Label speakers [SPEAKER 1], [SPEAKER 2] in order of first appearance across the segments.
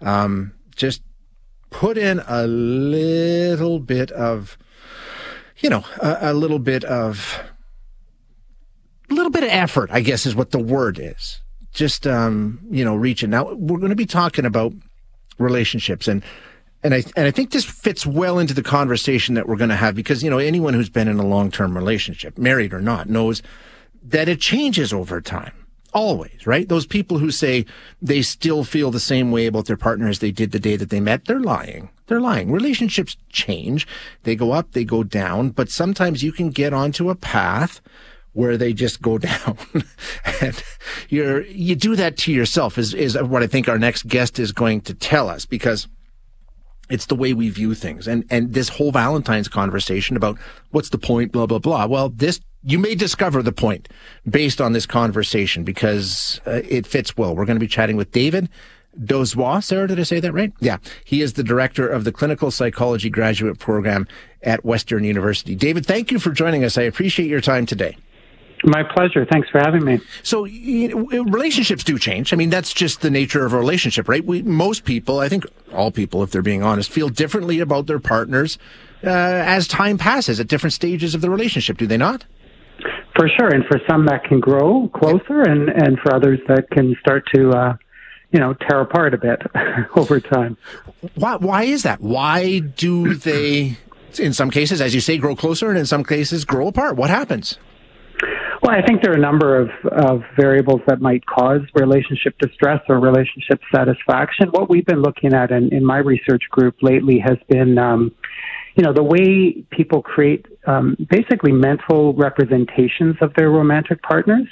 [SPEAKER 1] um, just put in a little bit of, you know, a, a little bit of, a little bit of effort, I guess is what the word is. Just, um, you know, reaching. Now, we're going to be talking about relationships and, and I, and I think this fits well into the conversation that we're going to have because, you know, anyone who's been in a long term relationship, married or not, knows that it changes over time. Always, right? Those people who say they still feel the same way about their partner as they did the day that they met, they're lying. They're lying. Relationships change. They go up, they go down, but sometimes you can get onto a path where they just go down. and you're, you do that to yourself is, is what I think our next guest is going to tell us because it's the way we view things. And, and this whole Valentine's conversation about what's the point, blah, blah, blah. Well, this, you may discover the point based on this conversation because uh, it fits well. We're going to be chatting with David Dozois. Sarah, did I say that right? Yeah. He is the director of the clinical psychology graduate program at Western University. David, thank you for joining us. I appreciate your time today.
[SPEAKER 2] My pleasure. Thanks for having me.
[SPEAKER 1] So, you know, relationships do change. I mean, that's just the nature of a relationship, right? We, most people, I think all people, if they're being honest, feel differently about their partners uh, as time passes at different stages of the relationship, do they not?
[SPEAKER 2] For sure. And for some, that can grow closer, and, and for others, that can start to. Uh, you know, tear apart a bit over time.
[SPEAKER 1] Why? Why is that? Why do they, in some cases, as you say, grow closer, and in some cases, grow apart? What happens?
[SPEAKER 2] Well, I think there are a number of, of variables that might cause relationship distress or relationship satisfaction. What we've been looking at in, in my research group lately has been, um, you know, the way people create um, basically mental representations of their romantic partners.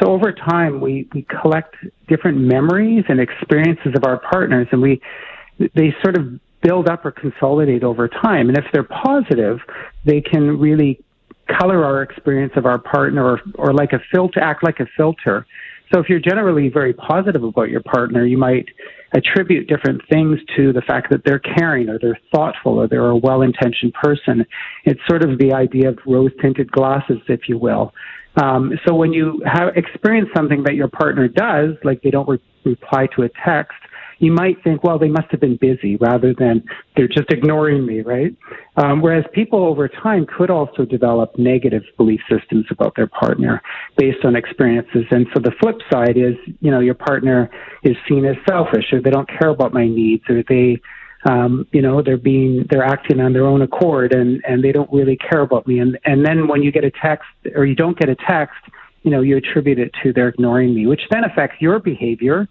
[SPEAKER 2] So over time, we, we collect different memories and experiences of our partners, and we they sort of build up or consolidate over time. And if they're positive, they can really color our experience of our partner or, or like a filter, act like a filter. So if you're generally very positive about your partner, you might attribute different things to the fact that they're caring or they're thoughtful or they're a well-intentioned person. It's sort of the idea of rose-tinted glasses, if you will. Um, so when you have experience something that your partner does, like they don't re- reply to a text, you might think, well, they must have been busy rather than they're just ignoring me, right? Um, whereas people over time could also develop negative belief systems about their partner based on experiences. And so the flip side is, you know, your partner is seen as selfish or they don't care about my needs or they, um, you know, they're being, they're acting on their own accord and, and they don't really care about me. And, and then when you get a text or you don't get a text, you know, you attribute it to their ignoring me, which then affects your behavior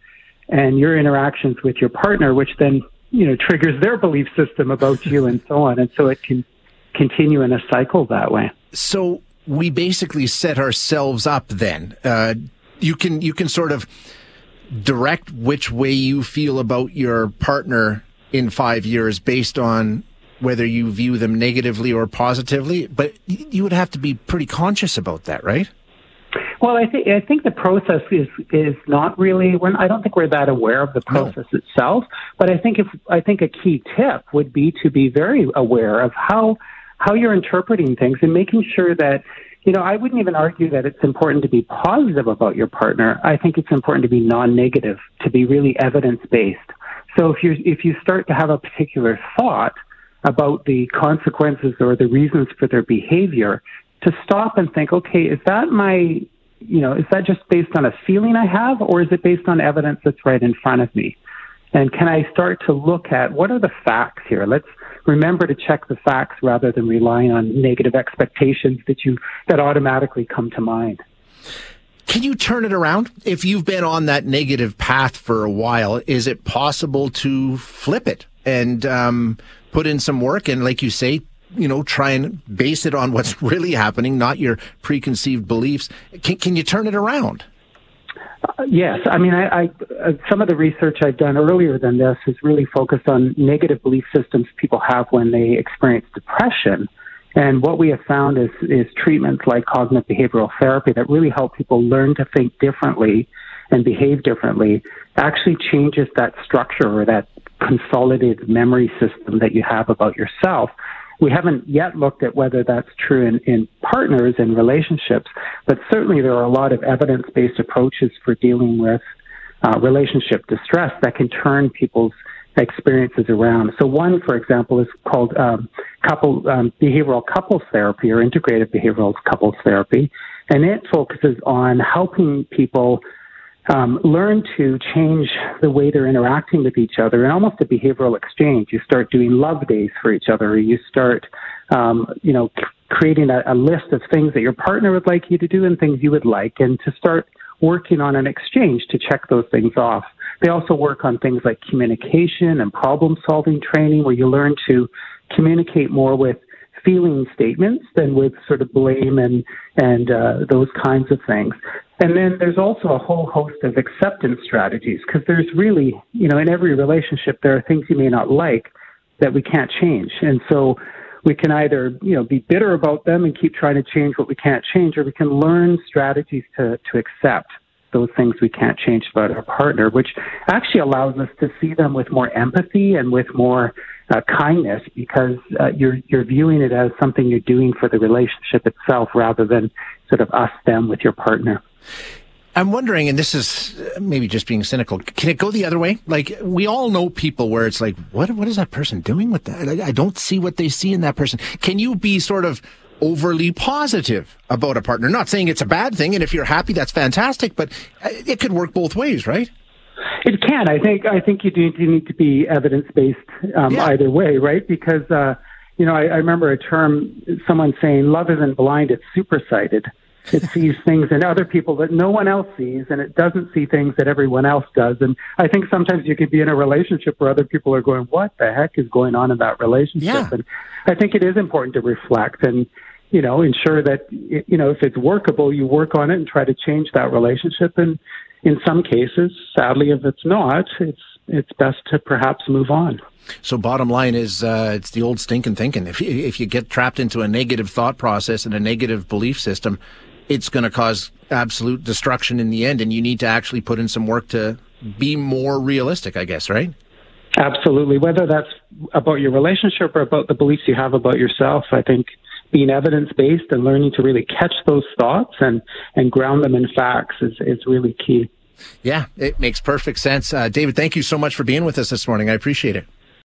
[SPEAKER 2] and your interactions with your partner, which then you know triggers their belief system about you and so on, and so it can continue in a cycle that way.
[SPEAKER 1] So we basically set ourselves up. Then uh, you can you can sort of direct which way you feel about your partner in five years based on whether you view them negatively or positively. But you would have to be pretty conscious about that, right?
[SPEAKER 2] Well, I think I think the process is is not really. When I don't think we're that aware of the process no. itself. But I think if I think a key tip would be to be very aware of how how you're interpreting things and making sure that you know I wouldn't even argue that it's important to be positive about your partner. I think it's important to be non-negative, to be really evidence-based. So if you if you start to have a particular thought about the consequences or the reasons for their behavior, to stop and think, okay, is that my you know, is that just based on a feeling I have, or is it based on evidence that's right in front of me? And can I start to look at what are the facts here? Let's remember to check the facts rather than relying on negative expectations that you that automatically come to mind.
[SPEAKER 1] Can you turn it around? If you've been on that negative path for a while, is it possible to flip it and um, put in some work and, like you say, you know, try and base it on what's really happening, not your preconceived beliefs. Can, can you turn it around?
[SPEAKER 2] Uh, yes, I mean, I, I uh, some of the research I've done earlier than this is really focused on negative belief systems people have when they experience depression. And what we have found is is treatments like cognitive behavioral therapy that really help people learn to think differently and behave differently actually changes that structure or that consolidated memory system that you have about yourself we haven't yet looked at whether that's true in, in partners and relationships, but certainly there are a lot of evidence based approaches for dealing with uh, relationship distress that can turn people's experiences around. So one, for example, is called um, couple um, behavioral couples therapy or integrated behavioral couples therapy, and it focuses on helping people um, learn to change the way they're interacting with each other and almost a behavioral exchange. You start doing love days for each other. Or you start, um, you know, creating a, a list of things that your partner would like you to do and things you would like, and to start working on an exchange to check those things off. They also work on things like communication and problem solving training where you learn to communicate more with feeling statements than with sort of blame and and uh, those kinds of things. And then there's also a whole host of acceptance strategies because there's really, you know, in every relationship there are things you may not like that we can't change, and so we can either you know be bitter about them and keep trying to change what we can't change, or we can learn strategies to to accept those things we can't change about our partner, which actually allows us to see them with more empathy and with more uh, kindness because uh, you're you're viewing it as something you're doing for the relationship itself rather than sort of us them with your partner.
[SPEAKER 1] I'm wondering, and this is maybe just being cynical. Can it go the other way? Like we all know people where it's like, what what is that person doing with that? I, I don't see what they see in that person. Can you be sort of overly positive about a partner. Not saying it's a bad thing, and if you're happy, that's fantastic. But uh, it could work both ways, right?
[SPEAKER 2] It can. I think. I think you do. You need to be evidence based um, yeah. either way, right? Because uh, you know, I, I remember a term. Someone saying, "Love isn't blind; it's supersighted." It sees things in other people that no one else sees, and it doesn't see things that everyone else does. And I think sometimes you could be in a relationship where other people are going, "What the heck is going on in that relationship?"
[SPEAKER 1] Yeah.
[SPEAKER 2] And I think it is important to reflect and you know ensure that you know if it's workable, you work on it and try to change that relationship. And in some cases, sadly, if it's not, it's it's best to perhaps move on.
[SPEAKER 1] So, bottom line is, uh, it's the old stinking thinking. If you, if you get trapped into a negative thought process and a negative belief system, it's going to cause absolute destruction in the end. And you need to actually put in some work to be more realistic, I guess, right?
[SPEAKER 2] Absolutely. Whether that's about your relationship or about the beliefs you have about yourself, I think being evidence based and learning to really catch those thoughts and, and ground them in facts is, is really key.
[SPEAKER 1] Yeah, it makes perfect sense. Uh, David, thank you so much for being with us this morning. I appreciate it.